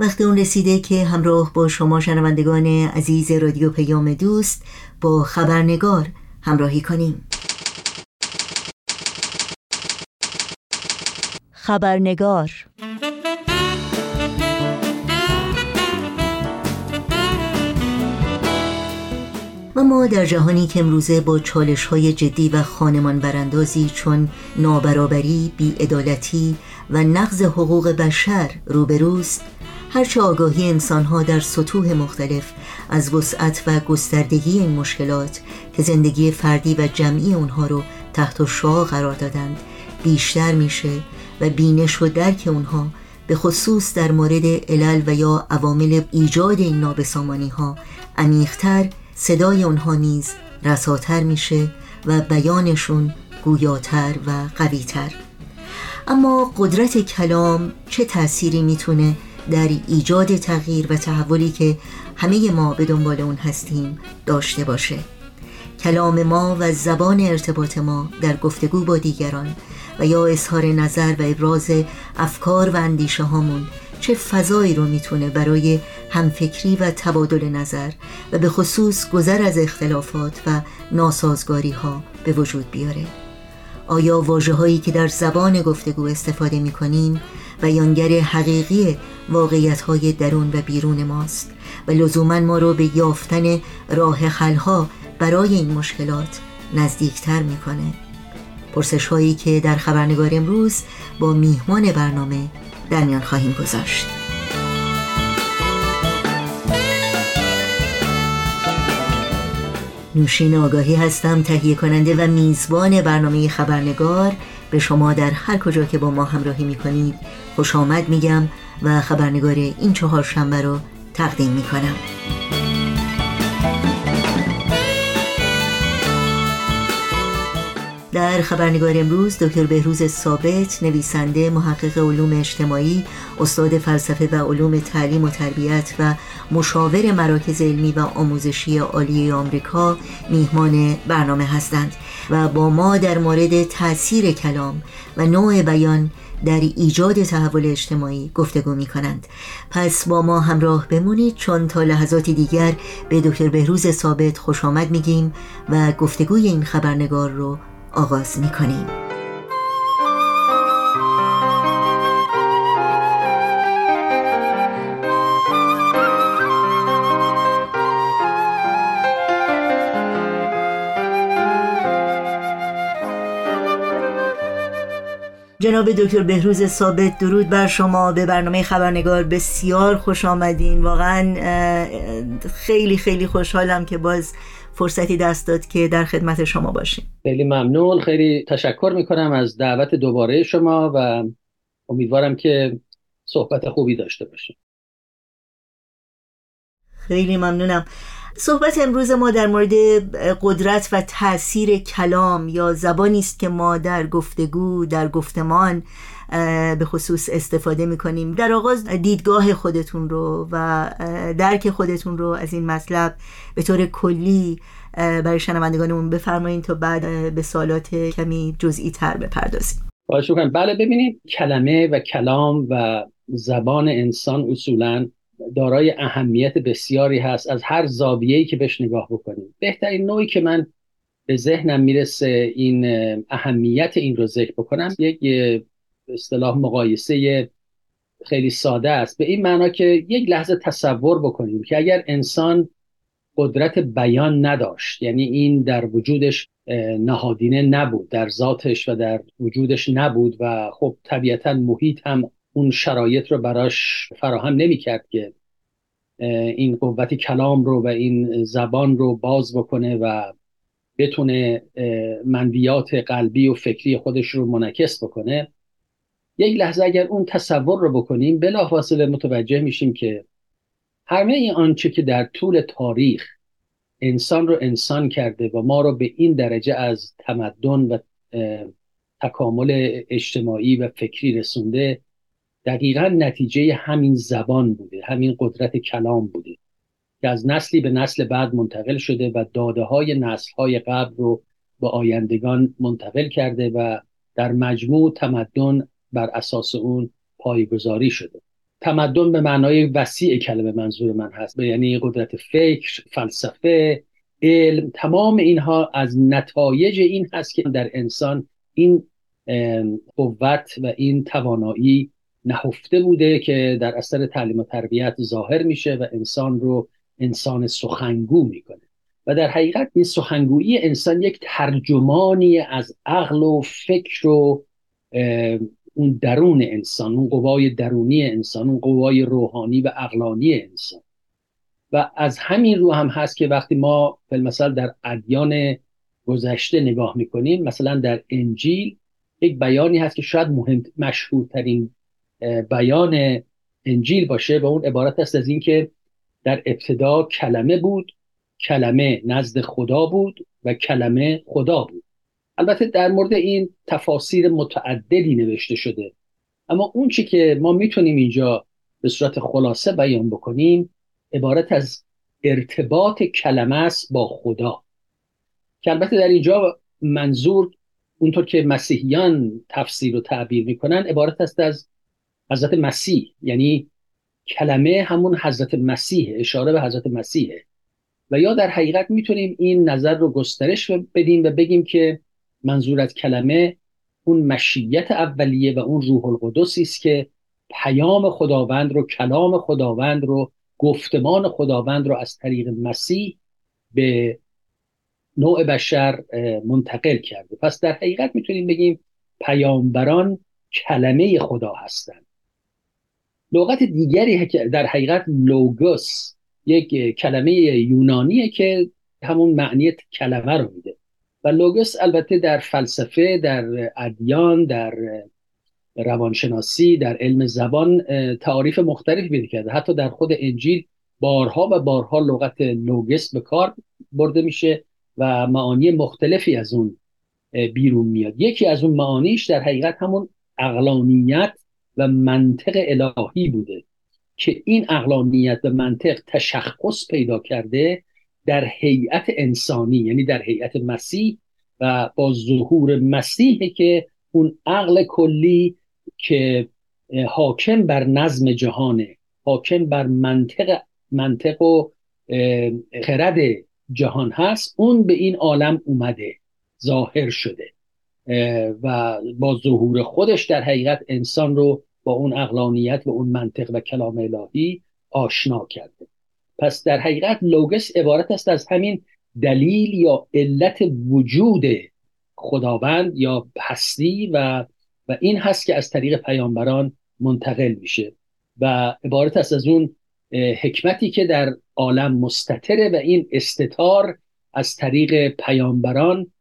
وقت اون رسیده که همراه با شما شنوندگان عزیز رادیو پیام دوست با خبرنگار همراهی کنیم. خبرنگار ما در جهانی که امروزه با چالش های جدی و خانمان براندازی چون نابرابری، بیعدالتی و نقض حقوق بشر روبروست هرچه آگاهی انسانها در سطوح مختلف از وسعت و گستردگی این مشکلات که زندگی فردی و جمعی اونها رو تحت شعا قرار دادند بیشتر میشه و بینش و درک اونها به خصوص در مورد علل و یا عوامل ایجاد این نابسامانی ها عمیقتر صدای اونها نیز رساتر میشه و بیانشون گویاتر و قویتر. اما قدرت کلام چه تأثیری می‌تونه در ایجاد تغییر و تحولی که همه ما به دنبال اون هستیم داشته باشه. کلام ما و زبان ارتباط ما در گفتگو با دیگران و یا اظهار نظر و ابراز افکار و اندیشه هامون چه فضایی رو می‌تونه برای همفکری و تبادل نظر و به خصوص گذر از اختلافات و ناسازگاری ها به وجود بیاره. آیا واجه هایی که در زبان گفتگو استفاده می کنیم بیانگر حقیقی واقعیت های درون و بیرون ماست و لزوما ما رو به یافتن راه حلها برای این مشکلات نزدیکتر می‌کنه. پرسش هایی که در خبرنگار امروز با میهمان برنامه در میان خواهیم گذاشت. نوشین آگاهی هستم تهیه کننده و میزبان برنامه خبرنگار. به شما در هر کجا که با ما همراهی می‌کنید خوش آمد میگم. و خبرنگار این چهار شنبه رو تقدیم می‌کنم. در خبرنگار امروز دکتر بهروز ثابت نویسنده محقق علوم اجتماعی استاد فلسفه و علوم تعلیم و تربیت و مشاور مراکز علمی و آموزشی عالی آمریکا میهمان برنامه هستند و با ما در مورد تاثیر کلام و نوع بیان در ایجاد تحول اجتماعی گفتگو می کنند پس با ما همراه بمونید چون تا لحظاتی دیگر به دکتر بهروز ثابت خوش آمد میگیم و گفتگوی این خبرنگار رو آغاز می کنیم. جناب دکتر بهروز ثابت درود بر شما به برنامه خبرنگار بسیار خوش آمدین واقعا خیلی خیلی خوشحالم که باز فرصتی دست داد که در خدمت شما باشیم. خیلی ممنون. خیلی تشکر می‌کنم از دعوت دوباره شما و امیدوارم که صحبت خوبی داشته باشیم. خیلی ممنونم. صحبت امروز ما در مورد قدرت و تاثیر کلام یا زبانی است که ما در گفتگو در گفتمان به خصوص استفاده می‌کنیم. در آغاز دیدگاه خودتون رو و درک خودتون رو از این مطلب به طور کلی برای شنوندگانمون بفرمایید تا بعد به سالات کمی جزئی تر بپردازیم خواهش بله ببینید کلمه و کلام و زبان انسان اصولا دارای اهمیت بسیاری هست از هر زاویه‌ای که بهش نگاه بکنیم. بهترین نوعی که من به ذهنم می‌رسه این اهمیت این رو ذکر بکنم یک اصطلاح مقایسه خیلی ساده است. به این معنا که یک لحظه تصور بکنیم که اگر انسان قدرت بیان نداشت یعنی این در وجودش نهادینه نبود در ذاتش و در وجودش نبود و خب طبیعتا محیط هم اون شرایط رو براش فراهم نمی‌کرد که این قوت کلام رو و این زبان رو باز بکنه و بتونه منویات قلبی و فکری خودش رو منعکس بکنه. یک لحظه اگر اون تصور رو بکنیم بلافاصله متوجه میشیم که همه این آنچه که در طول تاریخ انسان رو انسان کرده و ما رو به این درجه از تمدن و تکامل اجتماعی و فکری رسونده دقیقا نتیجه همین زبان بوده همین قدرت کلام بوده که از نسلی به نسل بعد منتقل شده و داده های نسل های قبل رو به آیندگان منتقل کرده و در مجموع تمدن بر اساس اون پایگذاری شده. تمدن به معنای وسیع کلمه منظور من هست. یعنی قدرت فکر فلسفه علم تمام اینها از نتایج این هست که در انسان این قوت و این توانایی نهفته بوده که در اثر تعلیم و تربیت ظاهر میشه و انسان رو انسان سخنگو می‌کنه. و در حقیقت این سخنگویی انسان یک ترجمانی از عقل و فکر و اون درون انسان اون قوای درونی انسان اون قوای روحانی و عقلانی انسان. و از همین رو هم هست که وقتی ما مثلا در ادیان گذشته نگاه می‌کنیم مثلا در انجیل یک بیانی هست که شاید مهم مشهورترین بیان انجیل باشه و اون عبارت است از اینکه در ابتدا کلمه بود کلمه نزد خدا بود و کلمه خدا بود. البته در مورد این تفاسیر متعددی نوشته شده. اما اون چی که ما می‌تونیم اینجا به صورت خلاصه بیان بکنیم عبارت از ارتباط کلمه است با خدا. که البته در اینجا منظور اونطور که مسیحیان تفسیر و تعبیر می‌کنن عبارت است از حضرت مسیح. یعنی کلمه همون حضرت مسیح اشاره به حضرت مسیحه و یا در حقیقت می‌تونیم این نظر رو گسترش بدیم و بگیم که منظور از کلمه اون مشیت اولیه و اون روح القدسی است که پیام خداوند رو کلام خداوند رو گفتمان خداوند رو از طریق مسیح به نوع بشر منتقل کرده. پس در حقیقت می‌تونیم بگیم پیامبران کلمه خدا هستند. لغت دیگری در حقیقت لوگوس یک کلمه یونانیه که همون معنی کلمه رو میده. و لوگوس البته در فلسفه در ادیان در روانشناسی در علم زبان تعاریف مختلفی پیدا کرده. حتی در خود انجیل بارها و بارها لغت لوگس به کار برده میشه و معانی مختلفی از اون بیرون میاد. یکی از اون معانیش در حقیقت همون اقلانیت و منطق الهی بوده که این اقلانیت و منطق تشخص پیدا کرده در هیئت انسانی یعنی در هیئت مسیح و با ظهور مسیحه که اون عقل کلی که حاکم بر نظم جهانه حاکم بر منطق منطق و خرد جهان هست اون به این عالم اومده ظاهر شده و با ظهور خودش در حقیقت انسان رو با اون اقلانیت و اون منطق و کلام الهی آشنا کرده. پس در حقیقت لوگس عبارت است از همین دلیل یا علت وجود خداوند یا هستی و و این هست که از طریق پیامبران منتقل میشه. و عبارت است از اون حکمتی که در عالم مستطره و این استتار از طریق پیامبران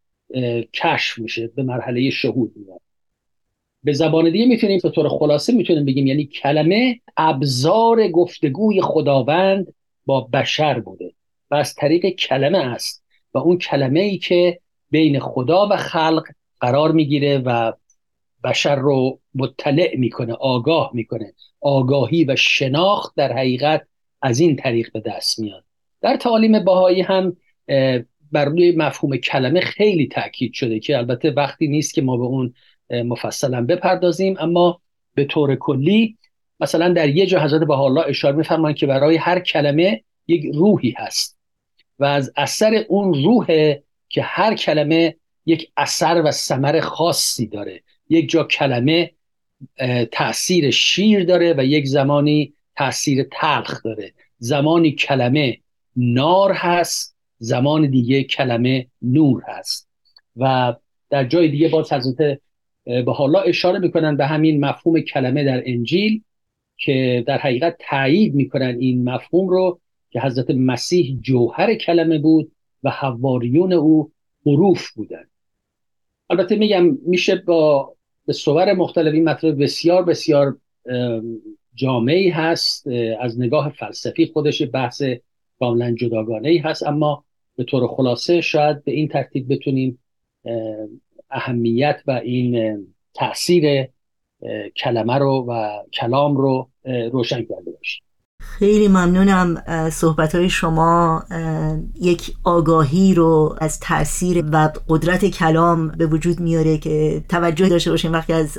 کشف میشه به مرحله شهود میاد. به زبان دیگه می‌تونیم به طور خلاصه می‌تونیم بگیم یعنی کلمه ابزار گفتگوی خداوند با بشر بوده و از طریق کلمه است و اون کلمه ای که بین خدا و خلق قرار می‌گیره و بشر رو مطلع می‌کنه آگاه می‌کنه. آگاهی و شناخت در حقیقت از این طریق به دست میاد. در تعالیم باهایی هم بر روی مفهوم کلمه خیلی تاکید شده که البته وقتی نیست که ما به اون مفصلا بپردازیم اما به طور کلی مثلا در یه جا حضرت الله اشاره میفرمایند که برای هر کلمه یک روحی هست و از اثر اون روح که هر کلمه یک اثر و ثمر خاصی داره. یک جا کلمه تاثیر شیر داره و یک زمانی تاثیر تلخ داره. زمانی کلمه نار هست زمان دیگه کلمه نور هست. و در جای دیگه باز حضرت به حالا اشاره می‌کنن به همین مفهوم کلمه در انجیل. که در حقیقت تایید می‌کنن این مفهوم رو که حضرت مسیح جوهر کلمه بود و حواریون او حروف بودن. البته میگم میشه با به صور مختلف این مطلب بسیار بسیار جامعی هست از نگاه فلسفی خودش بحث کاملا جداگانه ای هست اما به طور خلاصه شاید به این ترتیب بتونیم اهمیت و این تاثیر کلمه رو و کلام رو روشن کرده باشیم خیلی ممنونم صحبت های شما یک آگاهی رو از تاثیر و قدرت کلام به وجود میاره که توجه داشته باشیم وقتی از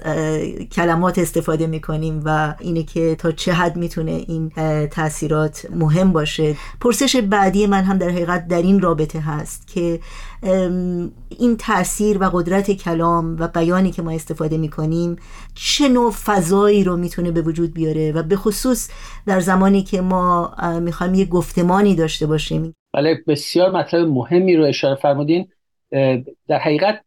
کلمات استفاده می‌کنیم و اینه که تا چه حد می‌تونه این تاثیرات مهم باشه. پرسش بعدی من هم در حقیقت در این رابطه هست که این تاثیر و قدرت کلام و بیانی که ما استفاده می‌کنیم چه نوع فضایی رو می‌تونه به وجود بیاره و به خصوص در زمانی که ما می‌خوایم یه گفتمانی داشته باشیم. بله بسیار مطلب مهمی رو اشاره فرمودین. در حقیقت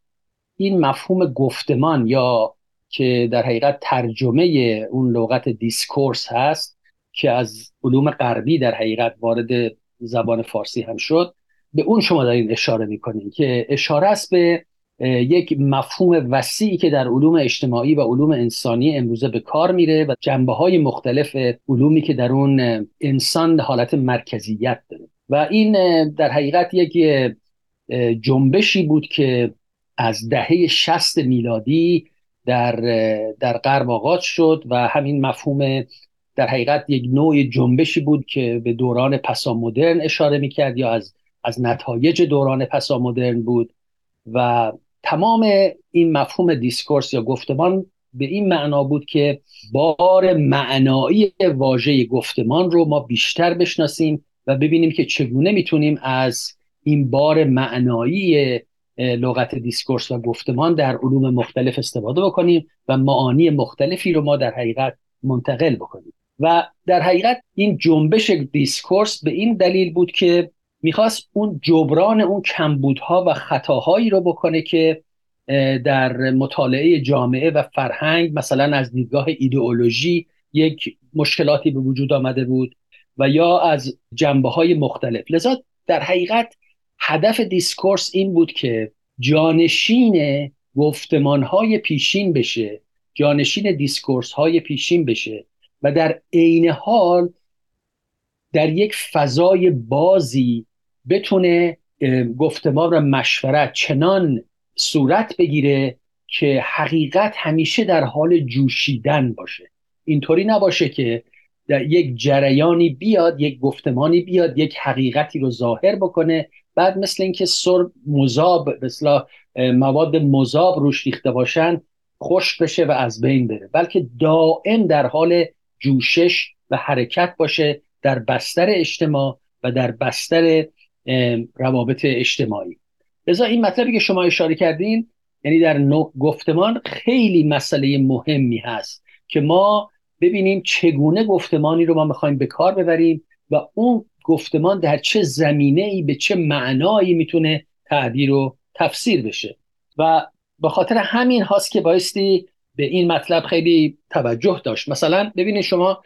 این مفهوم گفتمان یا که در حقیقت ترجمه اون لغت دیسکورس هست که از علوم غربی در حقیقت وارد زبان فارسی هم شد به اون شما دارین اشاره می‌کنین که اشاره است به یک مفهوم وسیعی که در علوم اجتماعی و علوم انسانی امروزه به کار میره و جنبه های مختلف علومی که در اون انسان حالت مرکزیت داره. و این در حقیقت یک جنبشی بود که از دهه شست میلادی در در غرب آغاز شد و همین مفهوم در حقیقت یک نوع جنبشی بود که به دوران پسا مدرن اشاره می‌کرد یا از از نتایج دوران پسا مدرن بود و تمام این مفهوم discourse یا گفتمان به این معنا بود که بار معنایی واژه گفتمان رو ما بیشتر بشناسیم و ببینیم که چگونه می‌تونیم از این بار معنایی لغت discourse و گفتمان در علوم مختلف استفاده بکنیم و معانی مختلفی رو ما در حقیقت منتقل بکنیم. و در حقیقت این جنبش discourse به این دلیل بود که می‌خواست اون جبران اون کمبودها و خطاهایی رو بکنه که در مطالعه جامعه و فرهنگ مثلا از دیدگاه ایدئولوژی یک مشکلاتی به وجود آمده بود و یا از جنبه های مختلف. لذا در حقیقت هدف discourse این بود که جانشین گفتمان های پیشین بشه جانشین دیسکورس های پیشین بشه و در عین حال در یک فضای بازی بتونه گفتمان و مشورت چنان صورت بگیره که حقیقت همیشه در حال جوشیدن باشه. اینطوری نباشه که در یک جریانی بیاد یک گفتمانی بیاد یک حقیقتی رو ظاهر بکنه بعد مثل اینکه سر مذاب مثل مواد مذاب روش ریخته باشن خوش بشه و از بین بره. بلکه دائم در حال جوشش و حرکت باشه در بستر اجتماع و در بستر روابط اجتماعی. لذا این مطلبی که شما اشاره کردین یعنی در گفتمان خیلی مسئله مهمی هست که ما ببینیم چگونه گفتمانی رو ما می‌خوایم به کار ببریم و اون گفتمان در چه زمینه ای به چه معنایی می‌تونه تعبیر و تفسیر بشه. و به خاطر همین هاست که بایستی به این مطلب خیلی توجه داشت. مثلا ببینید شما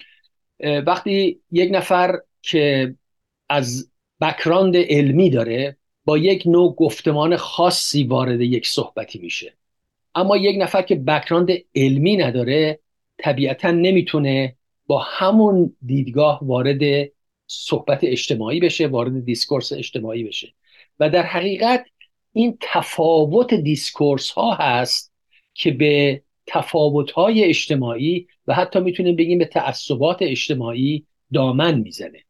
وقتی یک نفر که از background علمی داره با یک نوع گفتمان خاصی وارد یک صحبتی میشه. اما یک نفر که background علمی نداره طبیعتا نمی‌تونه با همون دیدگاه وارد صحبت اجتماعی بشه وارد discourse اجتماعی بشه. و در حقیقت این تفاوت دیسکورس ها هست که به تفاوت های اجتماعی و حتی می‌تونیم بگیم به تعصبات اجتماعی دامن می‌زنه.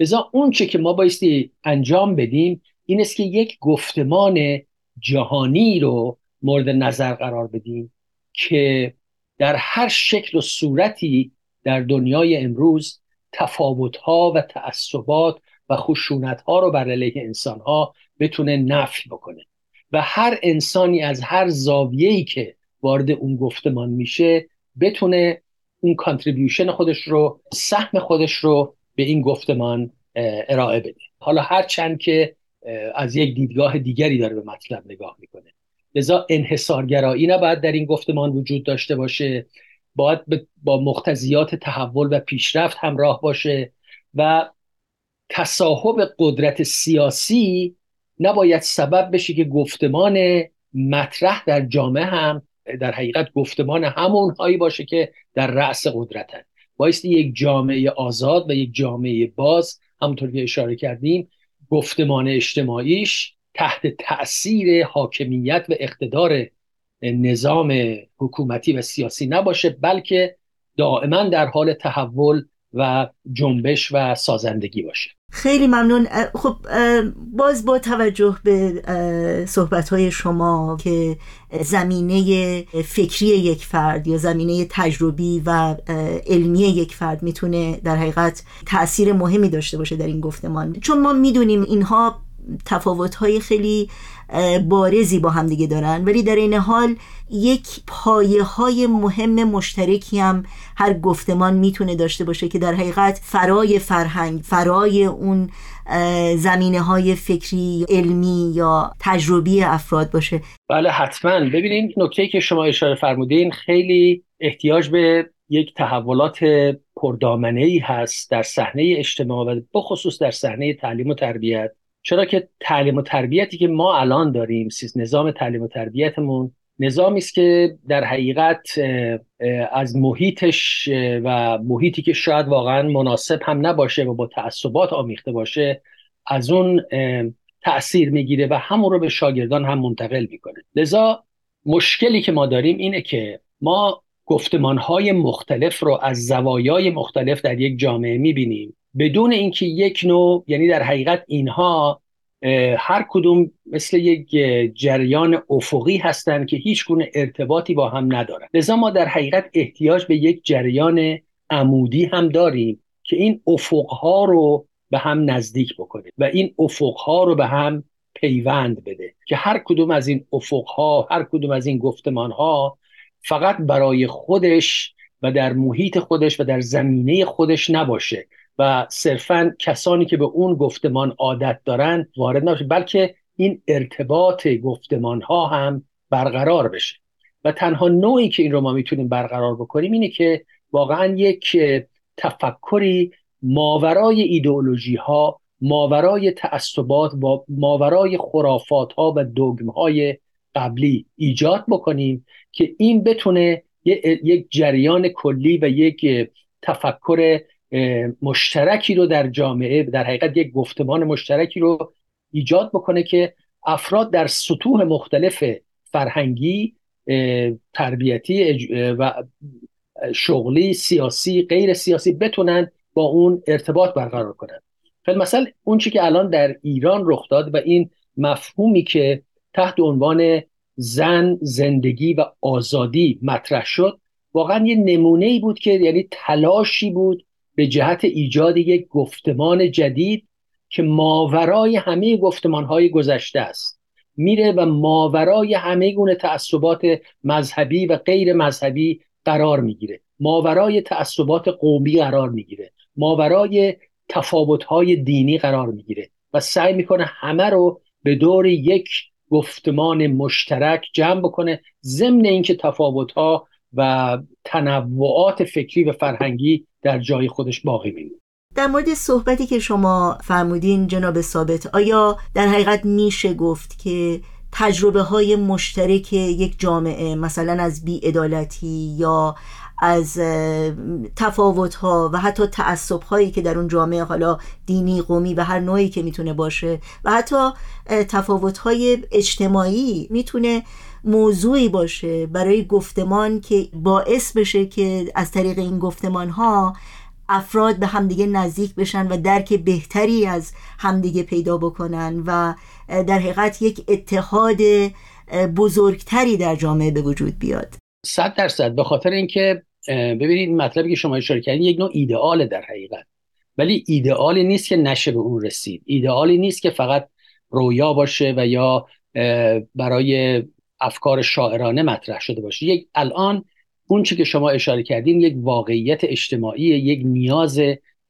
لذا اون چه که ما بایستی انجام بدیم این است که یک گفتمان جهانی رو مورد نظر قرار بدیم که در هر شکل و صورتی در دنیای امروز تفاوتها و تعصبات و خشونتها رو بر علیه انسانها بتونه نفی بکنه. و هر انسانی از هر زاویه‌ای که وارد اون گفتمان میشه بتونه اون کانتریبیوشن خودش رو سهم خودش رو به این گفتمان ارائه بده. حالا هر چند که از یک دیدگاه دیگری داره به مطلب نگاه می‌کنه. لذا انحصارگرایی نباید در این گفتمان وجود داشته باشه. باید با مقتضیات تحول و پیشرفت همراه باشه و تصاحب قدرت سیاسی نباید سبب بشه که گفتمان مطرح در جامعه هم در حقیقت گفتمان همون هایی باشه که در رأس قدرتن. بایستی یک جامعه آزاد و یک جامعه باز همونطور که اشاره کردیم گفتمان اجتماعیش تحت تاثیر حاکمیت و اقتدار نظام حکومتی و سیاسی نباشه بلکه دائما در حال تحول و جنبش و سازندگی باشه. خیلی ممنون. خب باز با توجه به صحبت های شما که زمینه فکری یک فرد یا زمینه تجربی و علمی یک فرد می‌تونه در حقیقت تاثیر مهمی داشته باشه در این گفتمان. چون ما می‌دونیم اینها تفاوت های خیلی بارزی با هم دیگه دارن. ولی در این حال یک پایه های مهم مشترکی هم هر گفتمان می‌تونه داشته باشه که در حقیقت فرای فرهنگ فرای اون زمینه های فکری علمی یا تجربی افراد باشه. بله حتما. ببینید نکته که شما اشاره فرمودین خیلی احتیاج به یک تحولات پردامنه ای هست در صحنه اجتماع و بخصوص در صحنه تعلیم و تربیت. چرا که تعلیم و تربیتی که ما الان داریم نظام تعلیم و تربیتمون نظامی است که در حقیقت از محیطش و محیطی که شاید واقعا مناسب هم نباشه و با تعصبات آمیخته باشه از اون تاثیر می‌گیره و همون رو به شاگردان هم منتقل می‌کنه. لذا مشکلی که ما داریم اینه که ما گفتمانهای مختلف رو از زوایای مختلف در یک جامعه می‌بینیم. بدون اینکه یک نوع یعنی در حقیقت اینها هر کدوم مثل یک جریان افقی هستند که هیچ گونه ارتباطی با هم ندارن. لذا ما در حقیقت احتیاج به یک جریان عمودی هم داریم که این افقها رو به هم نزدیک بکنه و این افقها رو به هم پیوند بده که هر کدوم از این افقها هر کدوم از این گفتمانها فقط برای خودش و در محیط خودش و در زمینه خودش نباشه. و صرفا کسانی که به اون گفتمان عادت دارن وارد نباشه بلکه این ارتباط گفتمان ها هم برقرار بشه. و تنها نوعی که این رو ما می‌تونیم برقرار بکنیم اینه که واقعا یک تفکری ماورای ایدئولوژی ها ماورای تعصبات و ماورای خرافات ها و دگم های قبلی ایجاد بکنیم که این بتونه یک جریان کلی و یک تفکر مشترکی رو در جامعه در حقیقت یک گفتمان مشترکی رو ایجاد بکنه که افراد در سطوح مختلف فرهنگی تربیتی و شغلی سیاسی غیر سیاسی بتونن با اون ارتباط برقرار کنن. مثلا اون چی که الان در ایران رخ داد و این مفهومی که تحت عنوان زن زندگی و آزادی مطرح شد واقعا یه نمونه ای بود که یعنی تلاشی بود به جهت ایجاد یک گفتمان جدید که ماورای همه گفتمان های گذشته است. میره و ماورای همه گونه تعصبات مذهبی و غیر مذهبی قرار می‌گیره. ماورای تعصبات قومی قرار می‌گیره. ماورای تفاوت های دینی قرار می‌گیره و سعی می‌کنه همه رو به دور یک گفتمان مشترک جمع بکنه ضمن اینکه تفاوت ها و تنوعات فکری و فرهنگی در جای خودش باقی میمونه. در مورد صحبتی که شما فرمودین جناب ثابت آیا در حقیقت میشه گفت که تجربه های مشترک یک جامعه مثلا از بیعدالتی یا از تفاوت ها و حتی تعصب هایی که در اون جامعه حالا دینی قومی و هر نوعی که می‌تونه باشه و حتی تفاوت های اجتماعی می‌تونه موضوعی باشه برای گفتمان که باعث بشه که از طریق این گفتمان ها افراد به همدیگه نزدیک بشن و درک بهتری از همدیگه پیدا بکنن و در حقیقت یک اتحاد بزرگتری در جامعه به وجود بیاد. صد درصد. به خاطر اینکه ببینید مطلبی که شما اشاره کردین یک نوع ایدئال در حقیقت. ولی ایدئالی نیست که نشه به اون رسید. ایدئالی نیست که فقط رویا باشه و یا برای افکار شاعرانه مطرح شده باشه. یک الان اون چی که شما اشاره کردین یک واقعیت اجتماعی یک نیاز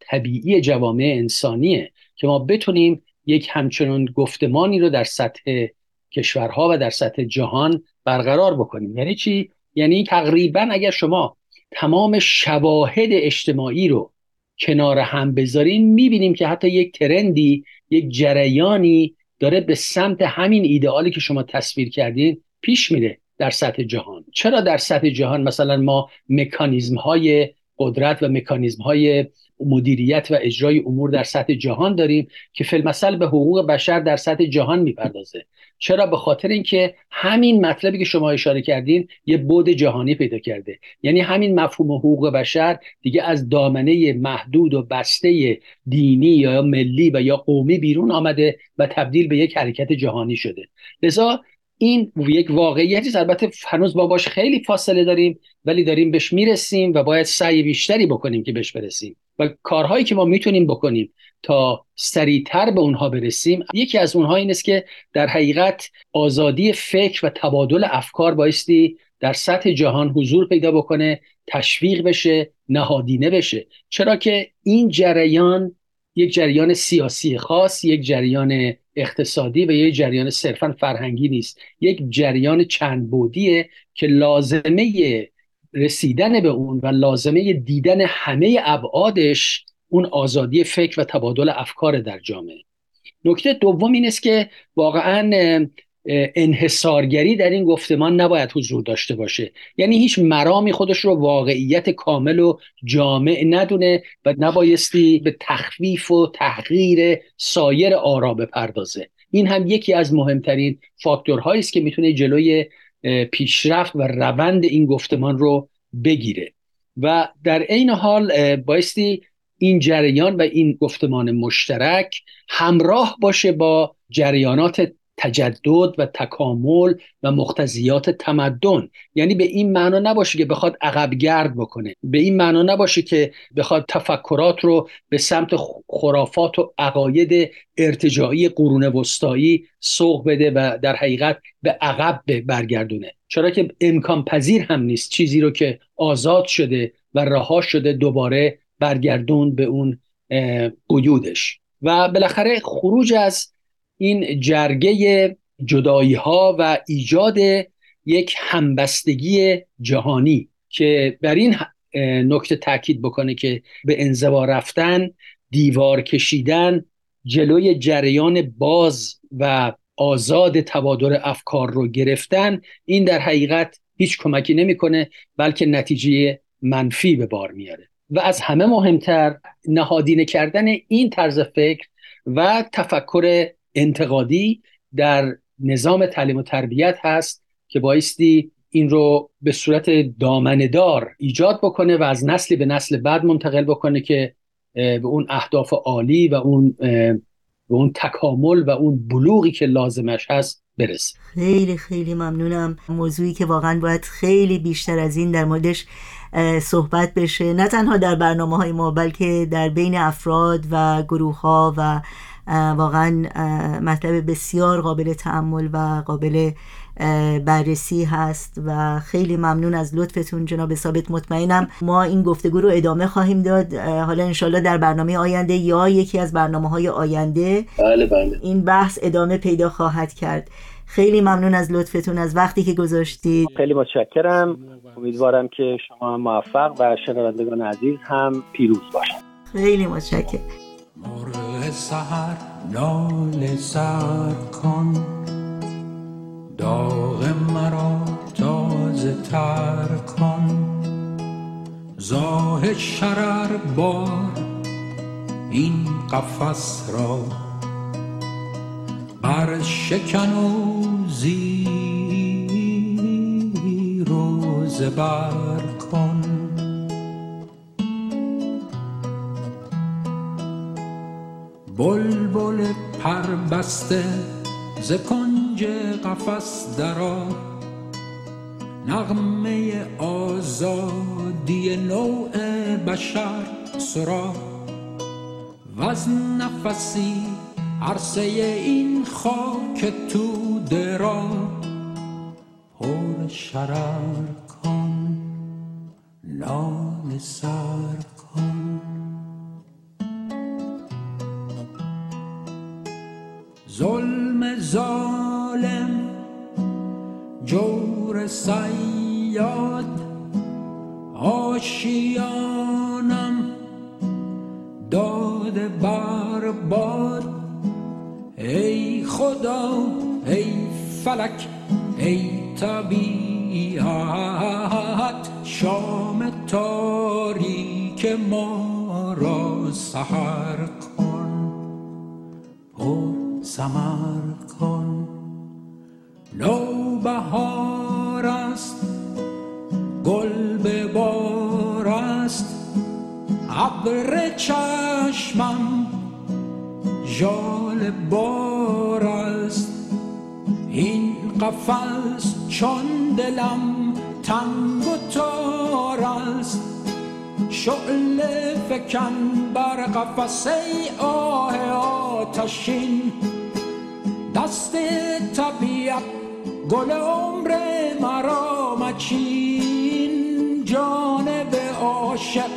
طبیعی جوامع انسانیه که ما بتونیم یک همچنان گفتمانی رو در سطح کشورها و در سطح جهان برقرار بکنیم. یعنی چی؟ یعنی تقریبا اگر شما تمام شواهد اجتماعی رو کنار هم بذاریم می‌بینیم که حتی یک ترندی یک جریانی داره به سمت همین ایدئالی که شما تصویر کردین پیش میره در سطح جهان. چرا در سطح جهان؟ مثلا ما مکانیزم های قدرت و مکانیزم های مدیریت و اجرای امور در سطح جهان داریم که فیلمسل به حقوق بشر در سطح جهان می‌پردازه. چرا؟ به خاطر اینکه همین مطلبی که شما اشاره کردین یه بود جهانی پیدا کرده. یعنی همین مفهوم حقوق بشر دیگه از دامنه محدود و بسته دینی یا ملی و یا قومی بیرون آمده و تبدیل به یک حرکت جهانی شده. لذا این یک واقعیتی البته هنوز ما باش خیلی فاصله داریم ولی داریم بهش می‌رسیم و باید سعی بیشتری بکنیم که بهش برسیم. و کارهایی که ما می‌تونیم بکنیم تا سریعتر به اونها برسیم یکی از اونها این است که در حقیقت آزادی فکر و تبادل افکار بایستی در سطح جهان حضور پیدا بکنه تشویق بشه نهادینه بشه. چرا که این جریان یک جریان سیاسی خاص یک جریان اقتصادی و یک جریان صرفا فرهنگی نیست. یک جریان چند بودیه که لازمه رسیدن به اون و لازمه دیدن همه ابعادش اون آزادی فکر و تبادل افکار در جامعه. نکته دوم این است که واقعا انحصارگری در این گفتمان نباید حضور داشته باشه. یعنی هیچ مرامی خودش رو واقعیت کامل و جامع ندونه و نبایستی به تخفیف و تحقیر سایر آرا بپردازه. این هم یکی از مهمترین فاکتورهایی است که می‌تونه جلوی پیشرفت و روند این گفتمان رو بگیره. و در عین حال بایستی این جریان و این گفتمان مشترک همراه باشه با جریانات تجدد و تکامل و مقتضیات تمدن. یعنی به این معنا نباشه که بخواد عقب گرد بکنه. به این معنا نباشه که بخواد تفکرات رو به سمت خرافات و عقاید ارتجاعی قرون وسطایی سوق بده و در حقیقت به عقب برگردونه. چرا که امکان پذیر هم نیست چیزی رو که آزاد شده و رها شده دوباره برگردون به اون قیودش. و بالاخره خروج از این جرگه جدایی ها و ایجاد یک همبستگی جهانی که بر این نکته تاکید بکنه که به انزوا رفتن دیوار کشیدن جلوی جریان باز و آزاد تبادل افکار رو گرفتن این در حقیقت هیچ کمکی نمی‌کنه بلکه نتیجه منفی به بار میاره و از همه مهمتر نهادینه کردن این طرز فکر و تفکر انتقادی در نظام تعلیم و تربیت هست که بایستی این رو به صورت دامندار ایجاد بکنه و از نسلی به نسل بعد منتقل بکنه که به اون اهداف عالی و اون به اون تکامل و اون بلوغی که لازمش هست برسه. خیلی خیلی ممنونم. موضوعی که واقعا باید خیلی بیشتر از این در موردش صحبت بشه. نه تنها در برنامه های ما بلکه در بین افراد و گروه ها و واقعا مطلب بسیار قابل تعمل و قابل بررسی هست و خیلی ممنون از لطفتون جناب ثابت. مطمئنم ما این گفتگو رو ادامه خواهیم داد. حالا انشالله در برنامه آینده یا یکی از برنامه های آینده بله بله. این بحث ادامه پیدا خواهد کرد. خیلی ممنون از لطفتون از وقتی که گذاشتید. خیلی متشکرم. امیدوارم که شما موفق و شنوندگان عزیز هم پیروز باشند خیلی متشکرم. مرغ سهر نال سر کن. داغ مرا تازه تر کن. زاه شرر بار این قفس را. بر شکن و زیر و زبر بلبل پر بسته ز کنج قفس درا نغمه آزادی نوع بشر سرا. و از نفسی عرصه این خاک تو درا پر شرر کن نال سر جور سیاد آشیانم داده بر باد. ای خدا ای فلک ای طبیعت شام تاریک ما را سحر کن. پر سمر کن. نو بهار است گل به بار است. ابر چشمم جال بار است. این قفس چون دلم تنگ و تار است. شعل فکن بر قفسه آه آتشین. دست طبیعت گل عمر مرا مچین جانب عاشق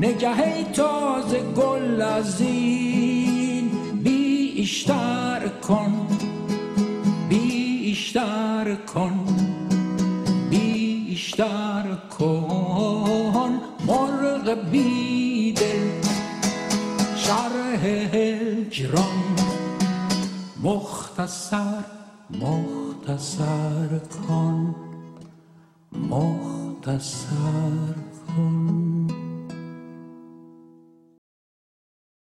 نگه تازه گل از این. بیشتر کن بیشتر کن بیشتر کن. مرغ بیدل شرح هجران مختصر مختصر کن مختصر کن.